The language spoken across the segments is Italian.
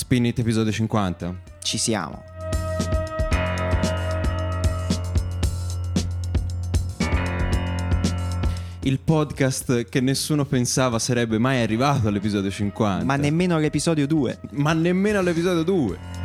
Spin It episodio 50. Ci siamo. Il podcast che nessuno pensava sarebbe mai arrivato all'episodio 50. Ma nemmeno all'episodio 2. Ma nemmeno all'episodio 2.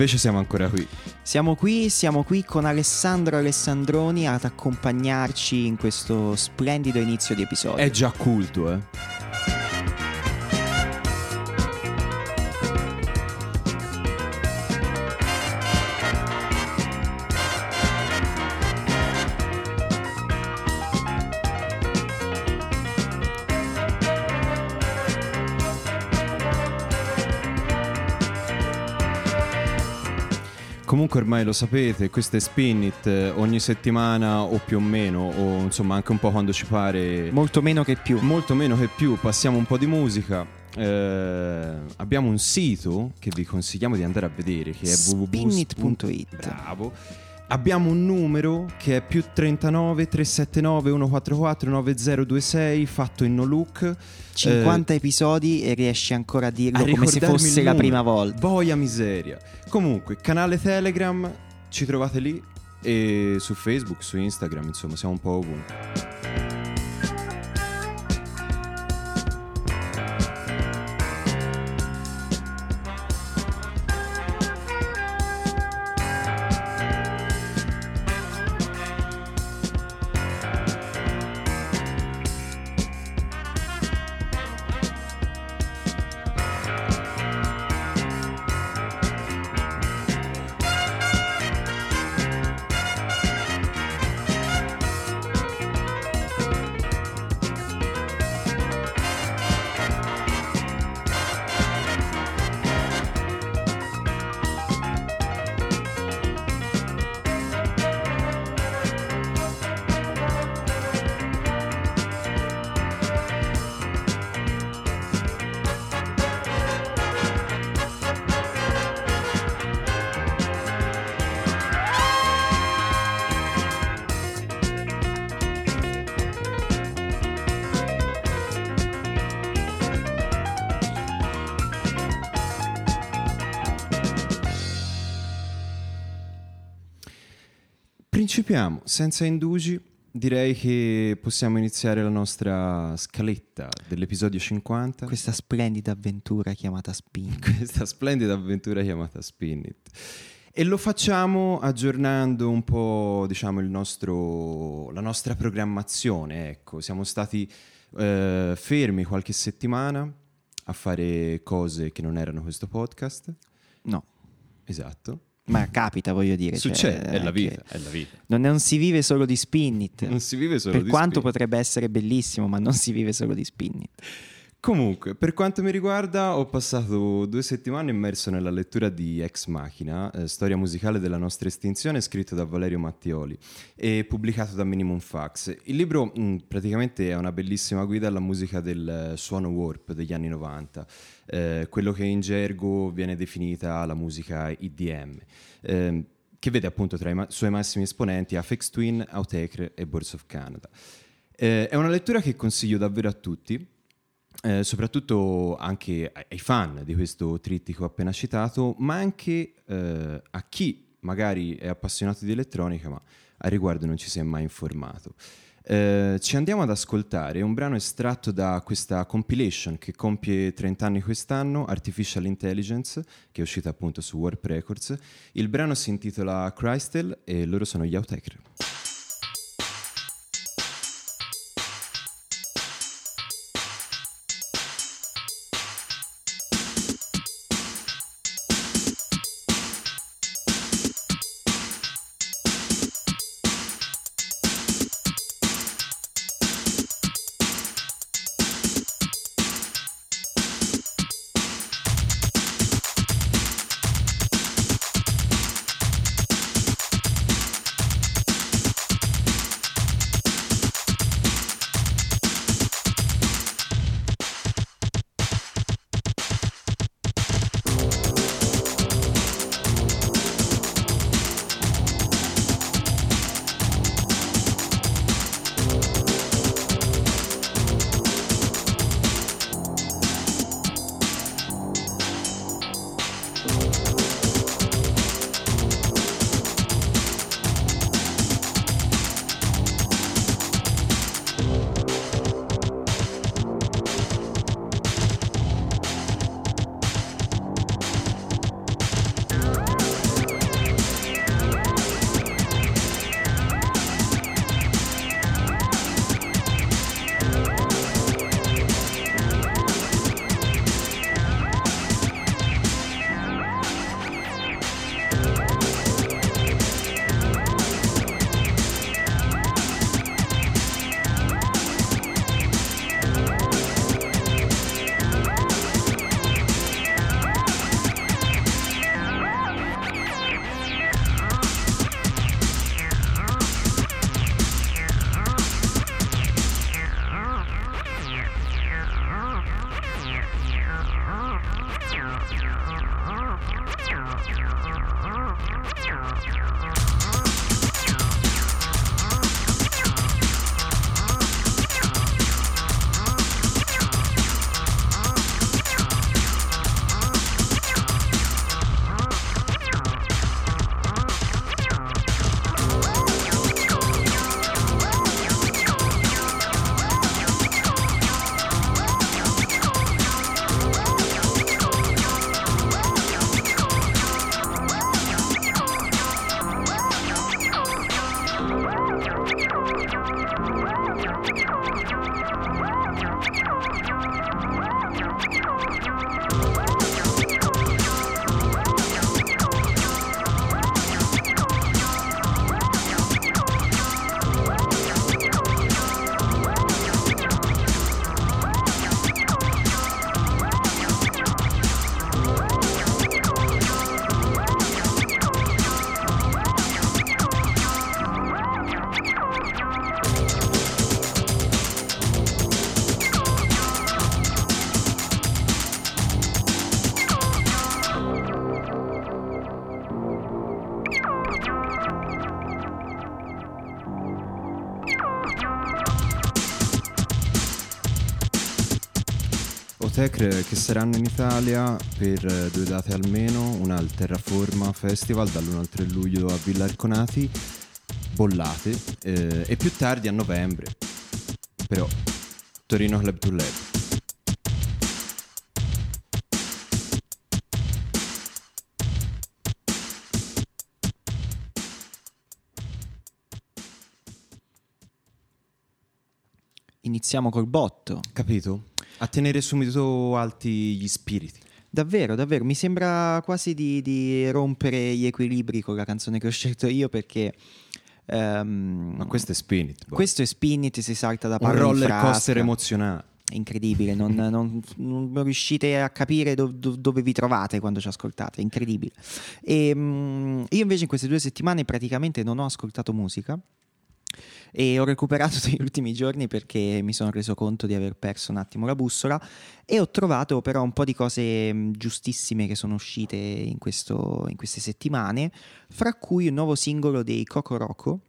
Invece siamo ancora qui. Siamo qui, siamo qui con Alessandro Alessandroni ad accompagnarci in questo splendido inizio di episodio. È già culto, eh. Ormai lo sapete, questo è Spin It eh, ogni settimana o più o meno, o insomma anche un po' quando ci pare. Molto meno che più. Molto meno che più, passiamo un po' di musica. Eh, abbiamo un sito che vi consigliamo di andare a vedere che è Spinit.it. Bravo. Abbiamo un numero che è più 39 379 144 9026 fatto in no look. 50 eh, episodi e riesci ancora a dirlo a come se fosse la prima volta. Boia miseria. Comunque, canale Telegram, ci trovate lì e su Facebook, su Instagram, insomma, siamo un po' ovunque. Principiamo senza indugi. Direi che possiamo iniziare la nostra scaletta dell'episodio 50. Questa splendida avventura chiamata Spin. Questa splendida avventura chiamata Spin It. E lo facciamo aggiornando un po', diciamo, nostro, la nostra programmazione. Ecco, siamo stati eh, fermi qualche settimana a fare cose che non erano questo podcast. No. Esatto. Ma capita, voglio dire. Succede, cioè, è, la vita, è la vita. Non, non, si vive solo di Spinnit. Non si vive solo per di quanto Spinnit. potrebbe essere bellissimo, ma non si vive solo di Spinnit. Comunque, per quanto mi riguarda, ho passato due settimane immerso nella lettura di Ex Machina, eh, storia musicale della nostra estinzione, scritto da Valerio Mattioli e pubblicato da Minimum Fax. Il libro mh, praticamente è una bellissima guida alla musica del suono warp degli anni 90, eh, quello che in gergo viene definita la musica IDM. Eh, che vede appunto tra i ma- suoi massimi esponenti Afex Twin, Autechre e Boards of Canada. Eh, è una lettura che consiglio davvero a tutti, eh, soprattutto anche ai fan di questo trittico appena citato, ma anche eh, a chi magari è appassionato di elettronica ma a riguardo non ci si è mai informato. Eh, ci andiamo ad ascoltare un brano estratto da questa compilation che compie 30 anni quest'anno, Artificial Intelligence, che è uscita appunto su Warp Records. Il brano si intitola Crystal e loro sono gli Autechre. Tech che saranno in Italia per eh, due date almeno, una al Terraforma Festival dall'1 al 3 luglio a Villa Arconati, bollate, eh, e più tardi a novembre, però Torino Club to Lab. iniziamo col botto. Capito? A tenere subito alti gli spiriti. Davvero, davvero, mi sembra quasi di, di rompere gli equilibri con la canzone che ho scelto io perché... Um, Ma questo è Spin It. Boh. Questo è Spin It, si salta da Un roller coaster emozionale. Incredibile, non, non, non, riuscite a capire do, do, dove vi trovate quando ci ascoltate, incredibile. E, um, io invece in queste due settimane praticamente non ho ascoltato musica e ho recuperato negli ultimi giorni perché mi sono reso conto di aver perso un attimo la bussola e ho trovato però un po' di cose mm, giustissime che sono uscite in, questo, in queste settimane, fra cui un nuovo singolo dei Coco Roco,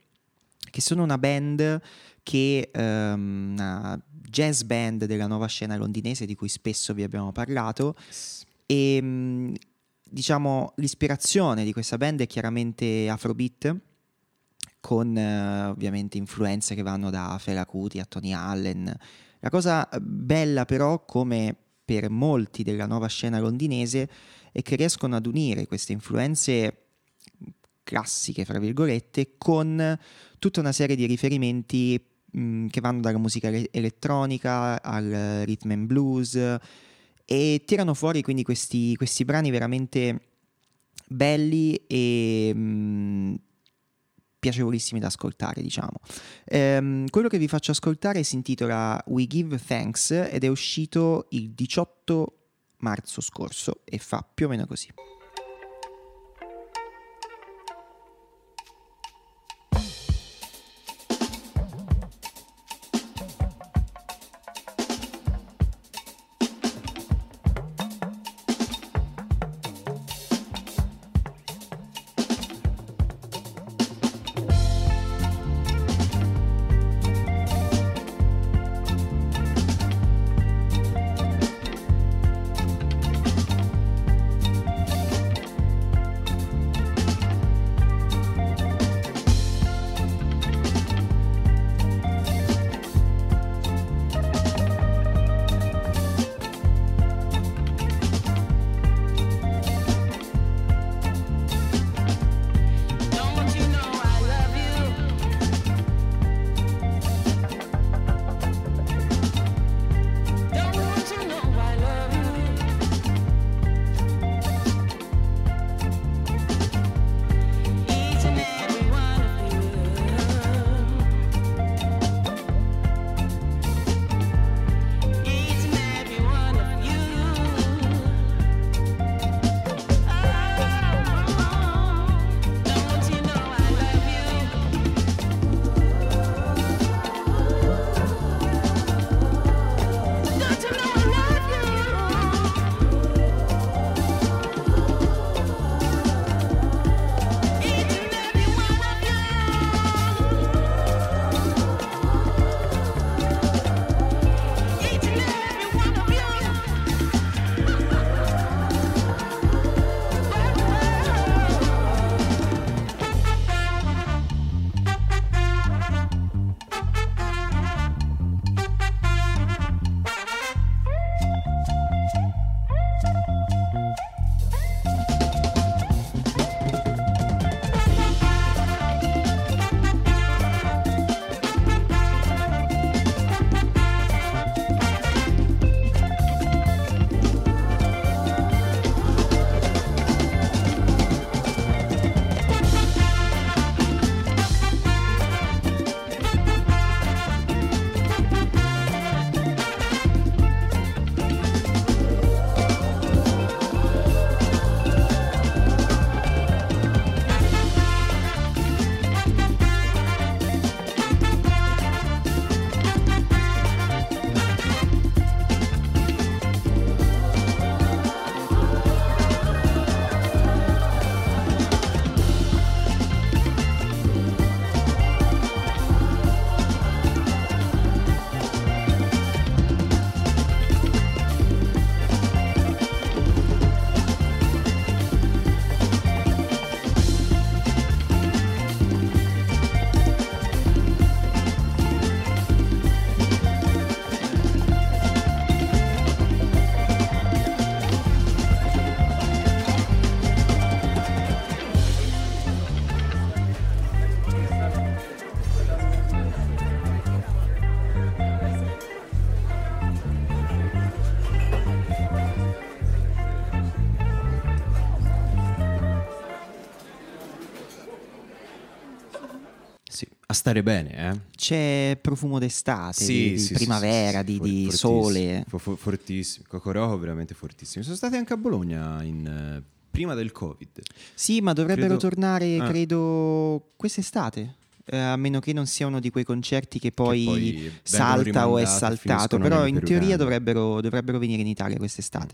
che sono una band che um, una jazz band della nuova scena londinese di cui spesso vi abbiamo parlato. E um, diciamo l'ispirazione di questa band è chiaramente Afrobeat con eh, ovviamente influenze che vanno da Fela Kuti a Tony Allen. La cosa bella però, come per molti della nuova scena londinese, è che riescono ad unire queste influenze classiche, fra virgolette, con tutta una serie di riferimenti mh, che vanno dalla musica elettronica al rhythm and blues e tirano fuori quindi questi, questi brani veramente belli e mh, piacevolissimi da ascoltare, diciamo. Ehm, quello che vi faccio ascoltare si intitola We Give Thanks ed è uscito il 18 marzo scorso e fa più o meno così. Stare bene, eh? C'è profumo d'estate, di, di primavera, di, di sole. For, fortissimo, Cocoroco veramente fortissimo. Sono stati anche a Bologna in, uh, prima del Covid. Sì, ma dovrebbero credo... tornare, ah. credo, quest'estate. Eh, a meno che non sia uno di quei concerti che poi, che poi salta o è saltato, però in teoria dovrebbero, dovrebbero venire in Italia quest'estate.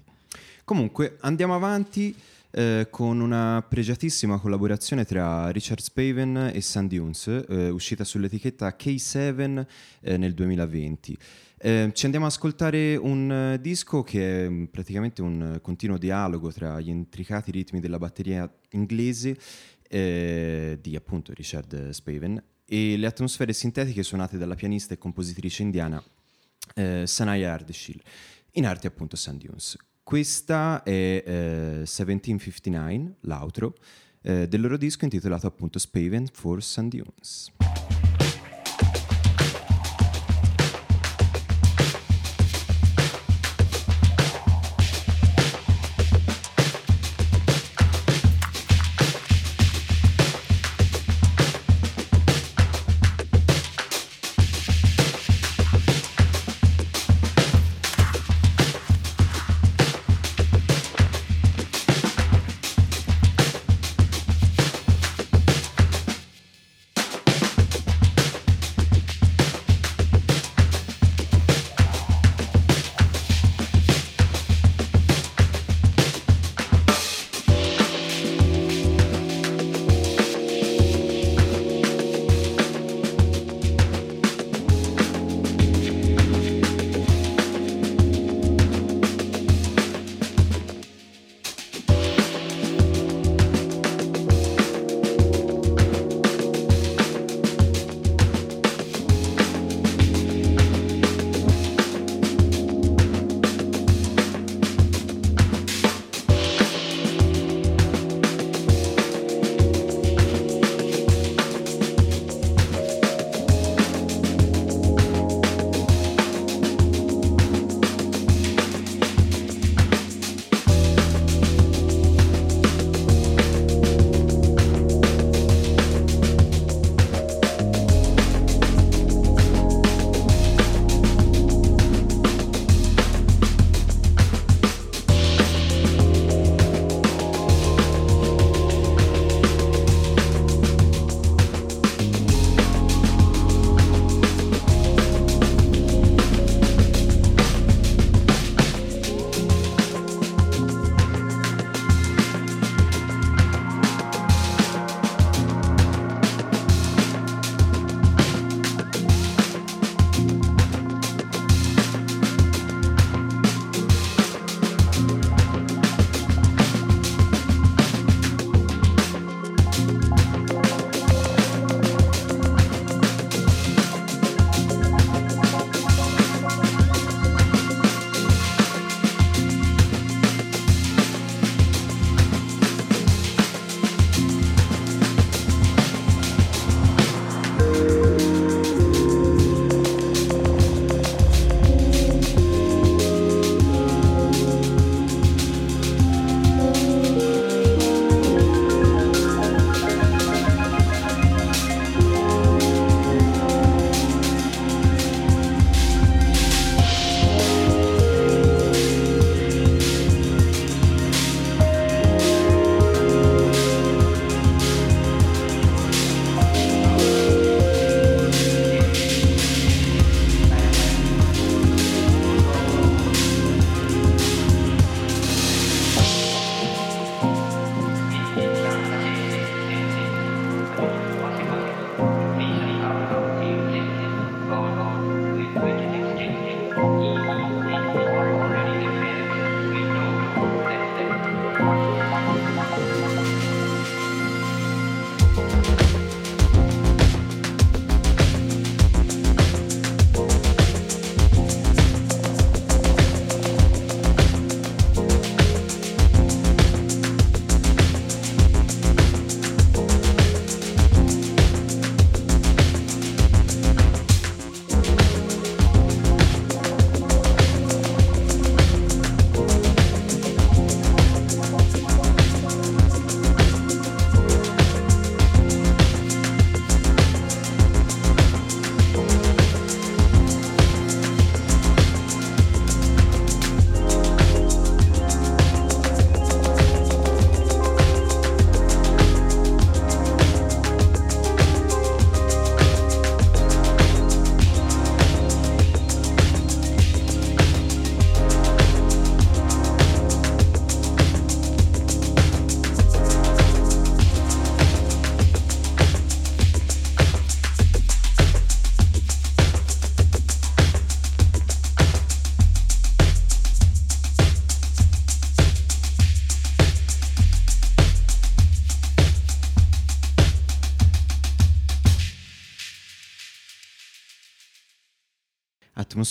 Comunque andiamo avanti eh, con una pregiatissima collaborazione tra Richard Spaven e Sandy Dunes, eh, uscita sull'etichetta K7 eh, nel 2020. Eh, ci andiamo ad ascoltare un uh, disco che è mm, praticamente un continuo dialogo tra gli intricati ritmi della batteria inglese eh, di appunto Richard Spaven e le atmosfere sintetiche suonate dalla pianista e compositrice indiana eh, Sanaya Ardeshil, in arte appunto Sand Dunes. Questa è eh, 1759, l'outro, eh, del loro disco intitolato appunto Spaven for Sand Dunes.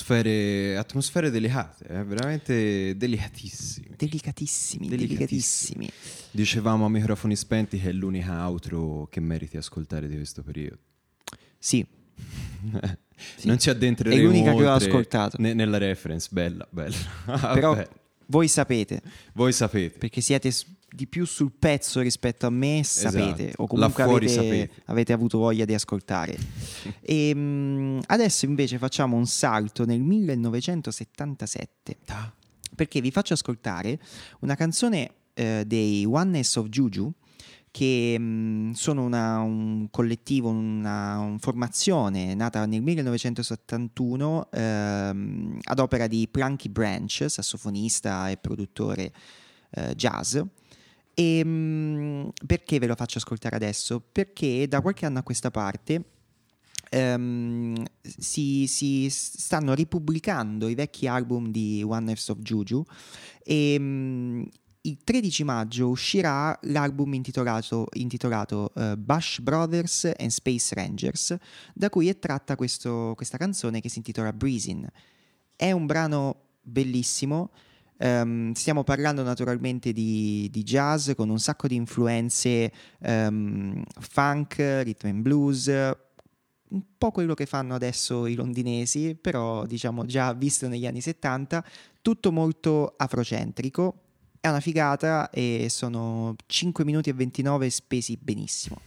Atmosfere, atmosfere delicate, eh? veramente delicatissime. Delicatissimi, Delicatissimi. delicatissimi. Dicevamo a microfoni spenti che è l'unica outro che meriti ascoltare di questo periodo. Sì, Sì. Non ci addentreremo È l'unica che ho ascoltato. ne- nella reference, bella, bella. però voi sapete, voi sapete. perché siete di più sul pezzo rispetto a me, sapete, Esatto. o comunque avete, avete avuto voglia di ascoltare. e, mm, adesso invece facciamo un salto nel 1977, Ah, perché vi faccio ascoltare una canzone eh, dei Oneness of Juju, che mm, sono una- un collettivo, una, una formazione nata nel 1971 ehm, ad opera di Plunky Branch, sassofonista e produttore eh, jazz. E mm, perché ve lo faccio ascoltare adesso? Perché da qualche anno a questa parte ehm, si, si stanno ripubblicando i vecchi album di Oneness of Juju e mm, il 13 maggio uscirà l'album intitolato, intitolato eh, Bush Brothers and Space Rangers, da cui è tratta questo- questa canzone che si intitola Breezing. È un brano bellissimo. Ehm, stiamo parlando naturalmente di, di jazz con un sacco di influenze ehm, funk, rhythm and blues, un po' quello che fanno adesso i londinesi, però diciamo già visto negli anni 70, tutto molto afrocentrico. È una figata e sono 5 minuti e 29 spesi benissimo.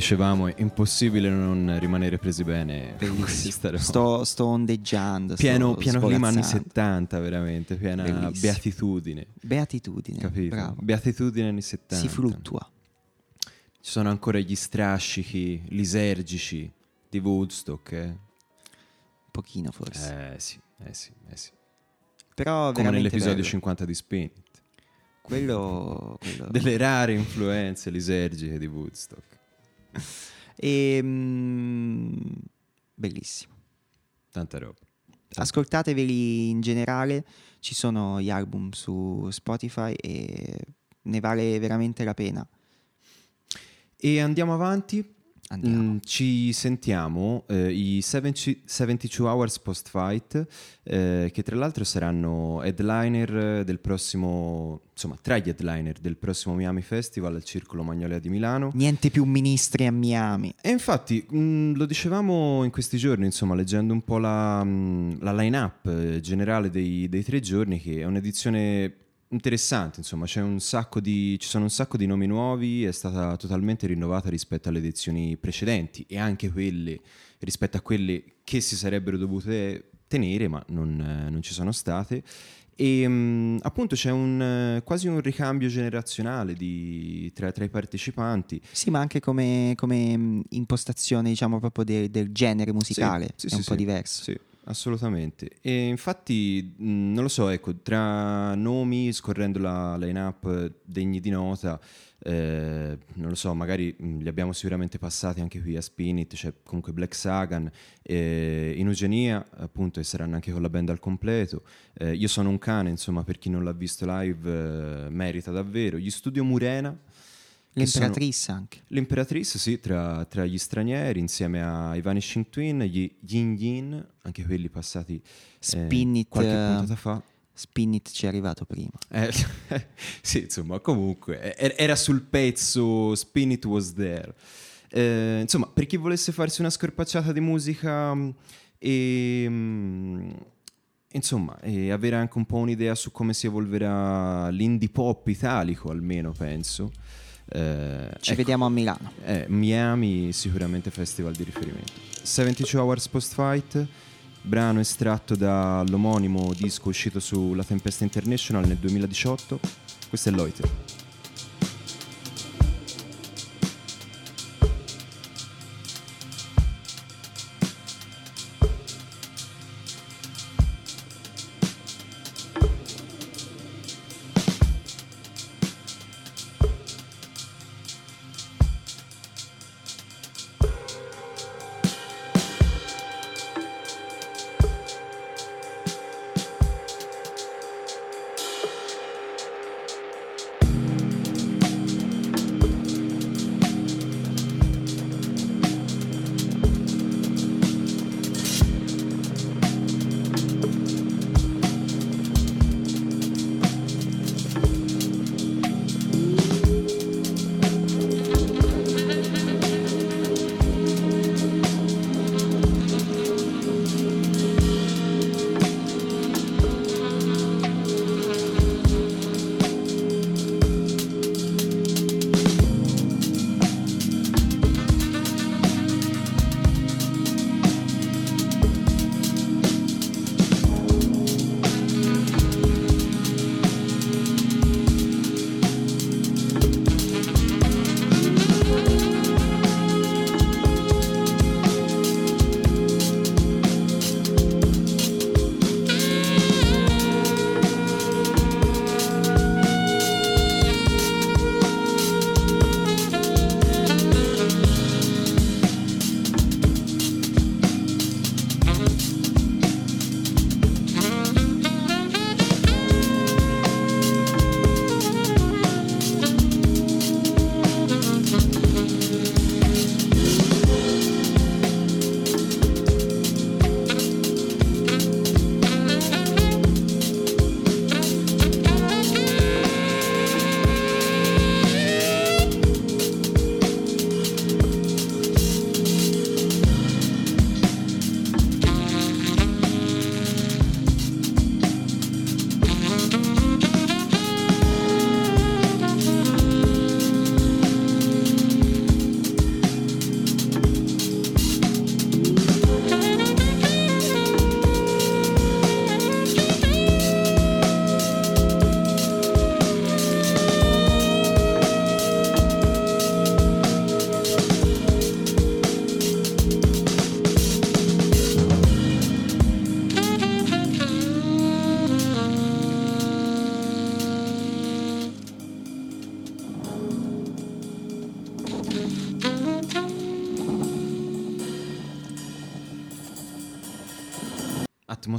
Dicevamo è impossibile non rimanere presi bene. Sto, sto, ondeggiando. Pieno, sto pieno clima anni 70, veramente, piena Bellissimo. beatitudine. Beatitudine, capito? Bravo. Beatitudine anni 70. Si fluttua. Ci sono ancora gli strascichi lisergici di Woodstock. Eh? Un pochino forse. Eh sì, eh sì, eh sì. Però Come nell'episodio bello. 50 di Spin. Quello, quello... Delle rare influenze lisergiche di Woodstock. E, mm, bellissimo. Tanta roba. Ascoltateveli in generale, ci sono gli album su Spotify e ne vale veramente la pena. E andiamo avanti Mm, ci sentiamo eh, i 72 Hours Post Fight, eh, che tra l'altro saranno headliner del prossimo, insomma, tra gli headliner del prossimo Miami Festival al Circolo Magnolia di Milano. Niente più ministri a Miami. E infatti mh, mm, lo dicevamo in questi giorni, insomma, leggendo un po' la, mh, mm, la line-up eh, generale dei, dei tre giorni, che è un'edizione interessante, insomma, di, ci sono un sacco di nomi nuovi, è stata totalmente rinnovata rispetto alle edizioni precedenti e anche quelle rispetto a quelle che si sarebbero dovute tenere, ma non, non ci sono state. E um, appunto c'è un, quasi un ricambio generazionale di, tra, tra, i partecipanti. Sì, ma anche come, come impostazione, diciamo, proprio de, del genere musicale sì, sì, è un sì, po' diverso. Sì assolutamente. E infatti, non lo so, ecco, tra nomi, scorrendo la line-up degni di nota, eh, non lo so, magari li abbiamo sicuramente passati anche qui a Spinit, c'è comunque Black Sagan, eh, in Eugenia, appunto, e saranno anche con la band al completo. Eh, io sono un cane, insomma, per chi non l'ha visto live, eh, merita davvero. Gli Studio Murena L'imperatrice sono... anche. L'imperatrice, sì, tra, tra, gli stranieri, insieme ai Vanishing Twin, gli Yin Yin, anche quelli passati Spinit, eh, qualche puntata fa. Spinit ci è arrivato prima. Eh, sì, insomma, comunque, era sul pezzo Spinit was there. Eh, insomma, per chi volesse farsi una scorpacciata di musica mm, e... Mm, insomma, e avere anche un po' un'idea su come si evolverà l'indie pop italico, almeno penso. Eh, Ci ecco, vediamo a Milano. Eh, Miami sicuramente festival di riferimento. 72 Hours Post Fight, brano estratto dall'omonimo disco uscito sulla Tempesta International nel 2018. Questo è Loiter.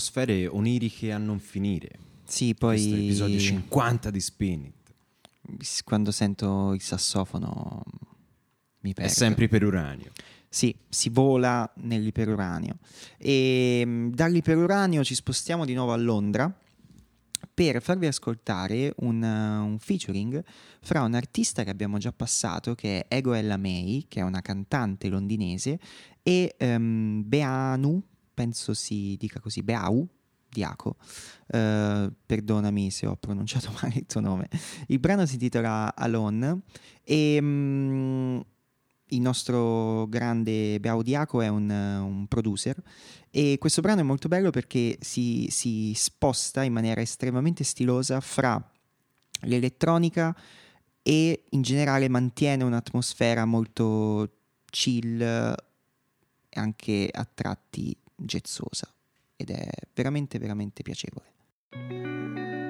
Atmosfere oniriche a non finire. Sì, Questo è poi l'episodio 50 di Spin It. quando sento il sassofono mi È perdo. sempre per uranio. Sì, si vola nell'iperuranio. E mh, dall'iperuranio ci spostiamo di nuovo a Londra per farvi ascoltare un, uh, un featuring fra un artista che abbiamo già passato, che è Ego Ella May, che è una cantante londinese, e ehm, Beanu, penso si dica così, Beau, Diaco, eh, perdonami se ho pronunciato male il tuo nome. Il brano si intitola Alone e mm, il nostro grande Beau Diaco è un, un producer e questo brano è molto bello perché si, si sposta in maniera estremamente stilosa fra l'elettronica e in generale mantiene un'atmosfera molto chill anche a tratti jazzosa ed è veramente veramente piacevole.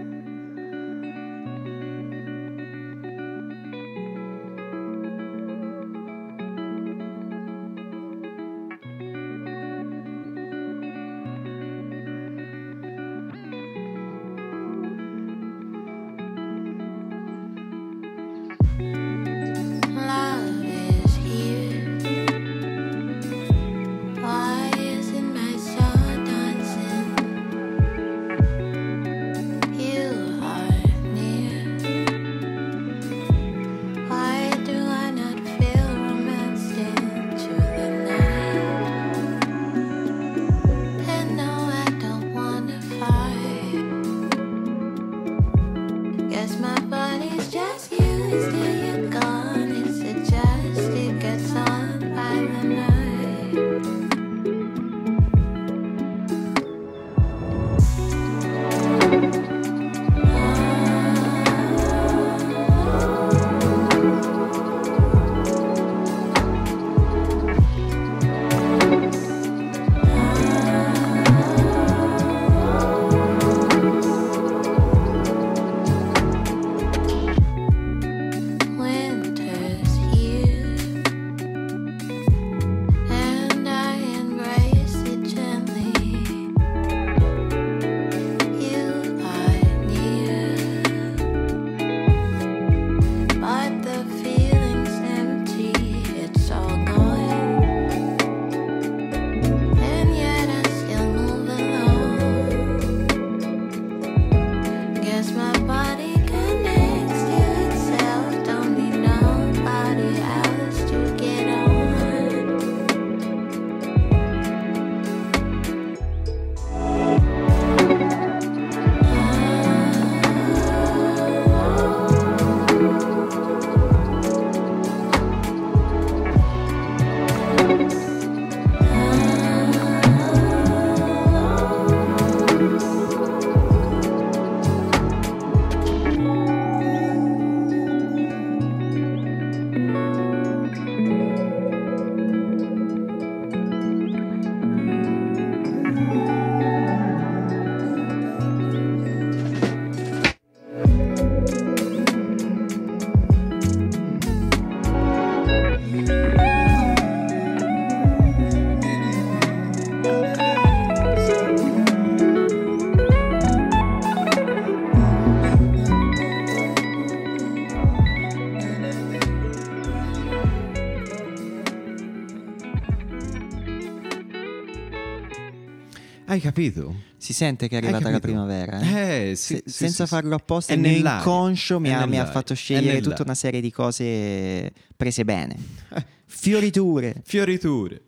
Capito? Si sente che è arrivata la primavera. eh? Eh, sì, Se- sì, senza sì, farlo apposta, È il mio nell'aria. inconscio mi mi ha fatto scegliere tutta una serie di cose prese bene. Fioriture. Fioriture.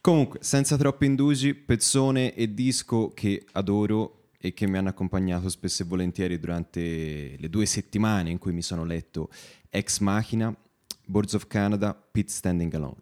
Comunque, senza troppi indugi, pezzone e disco che adoro e che mi hanno accompagnato spesso e volentieri durante le due settimane in cui mi sono letto Ex Machina, Boards of Canada, Pit Standing Alone.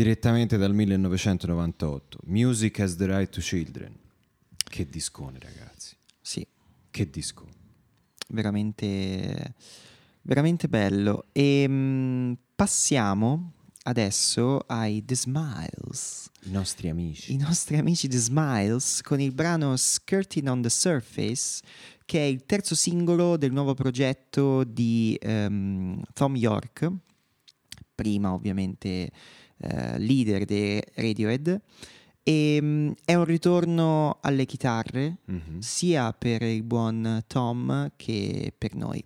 Direttamente dal 1998, Music as the Right to Children. Che discone, ragazzi. Sì, Che discone. veramente, veramente bello. E mm, passiamo adesso ai The Smiles. I nostri amici. I nostri amici The Smiles con il brano Skirting on the Surface, che è il terzo singolo del nuovo progetto di ehm, Tom York, prima ovviamente eh, leader dei Radiohead. E, mm, è un ritorno alle chitarre, Mhm. sia per il buon Tom che per noi.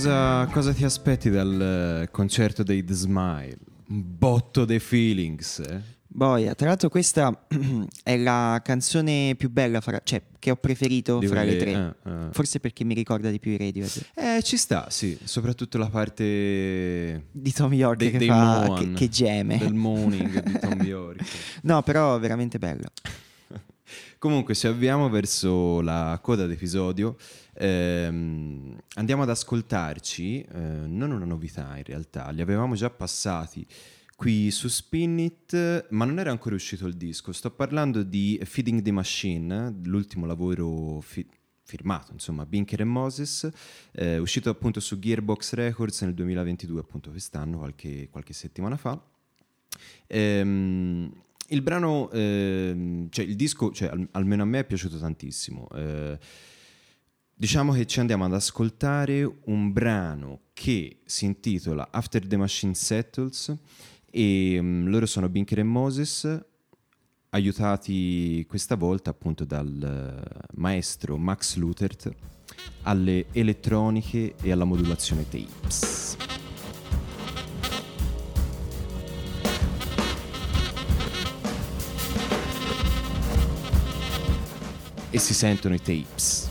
Cosa, cosa ti aspetti dal eh, concerto dei The Smile? Un botto dei feelings, eh? Boia, tra l'altro questa è la canzone più bella, fra- cioè che ho preferito Di fra le tre. eh, eh. Forse perché mi ricorda di più i Radiohead. Eh, ci sta, sì, soprattutto la parte Di Tom York dei, che, fa, Moan, che, che geme. del morning di Tom York. No, però veramente bella. Comunque, ci avviamo verso la coda d'episodio. Ehm, andiamo ad ascoltarci, eh, non una novità in realtà, li avevamo già passati qui su Spin It, ma non era ancora uscito il disco. Sto parlando di Feeding the Machine, l'ultimo lavoro fi- firmato, insomma, Binker e Moses, eh, uscito appunto su Gearbox Records nel 2022, appunto quest'anno, qualche, qualche settimana fa. Ehm, il brano, ehm, cioè il disco, cioè, al- almeno a me è piaciuto tantissimo. Eh, diciamo che ci andiamo ad ascoltare un brano che si intitola After the Machine Settles e mm, loro sono Binker e Moses aiutati questa volta appunto dal eh, maestro Max Lutert alle elettroniche e alla modulazione tapes. E si sentono i tapes.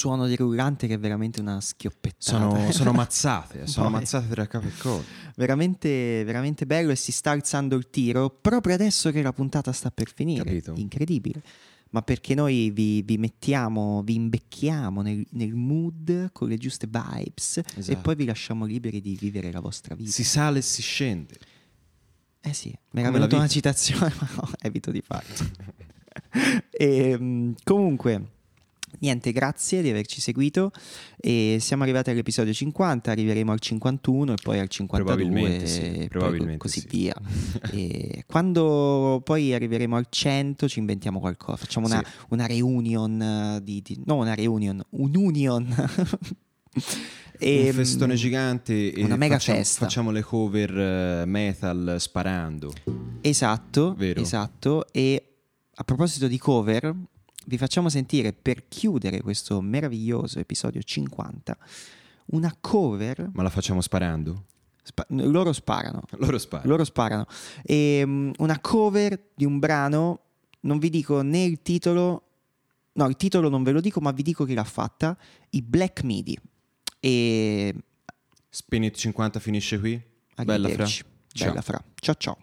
Suono di rullante che è veramente una schioppettata. Sono, sono mazzate, sono Poi. mazzate tra capo e coda. veramente, veramente bello e si sta alzando il tiro proprio adesso che la puntata sta per finire. Capito. Incredibile. ma perché noi vi, vi mettiamo, vi imbecchiamo nel, nel mood con le giuste vibes e Esatto. poi vi lasciamo liberi di vivere la vostra vita. Si sale e si scende. Eh sì, mi era venuta una citazione, ma no, evito di farlo. e, mm, comunque, niente, grazie di averci seguito. E siamo arrivati all'episodio 50, arriveremo al 51 e poi al 52 Probabilmente sì, e probabilmente co- così sì. via. e quando poi arriveremo al 100 ci inventiamo qualcosa, facciamo una, Sì. una reunion eh, di, di- no una reunion, un union. E, un festone mm, gigante e una mega facciamo, festa. facciamo le cover eh, metal sparando. Esatto, Vero. esatto. E a proposito di cover, vi facciamo sentire per chiudere questo meraviglioso episodio 50 una cover. Ma la facciamo sparando? spa- loro sparano. Loro sparano. Loro sparano. E, mm, una cover di un brano, non vi dico né il titolo, no, il titolo non ve lo dico, ma vi dico chi l'ha fatta: i Black Midi. E Spin It 50 finisce qui? Bella fra. Bella fra. Ciao ciao.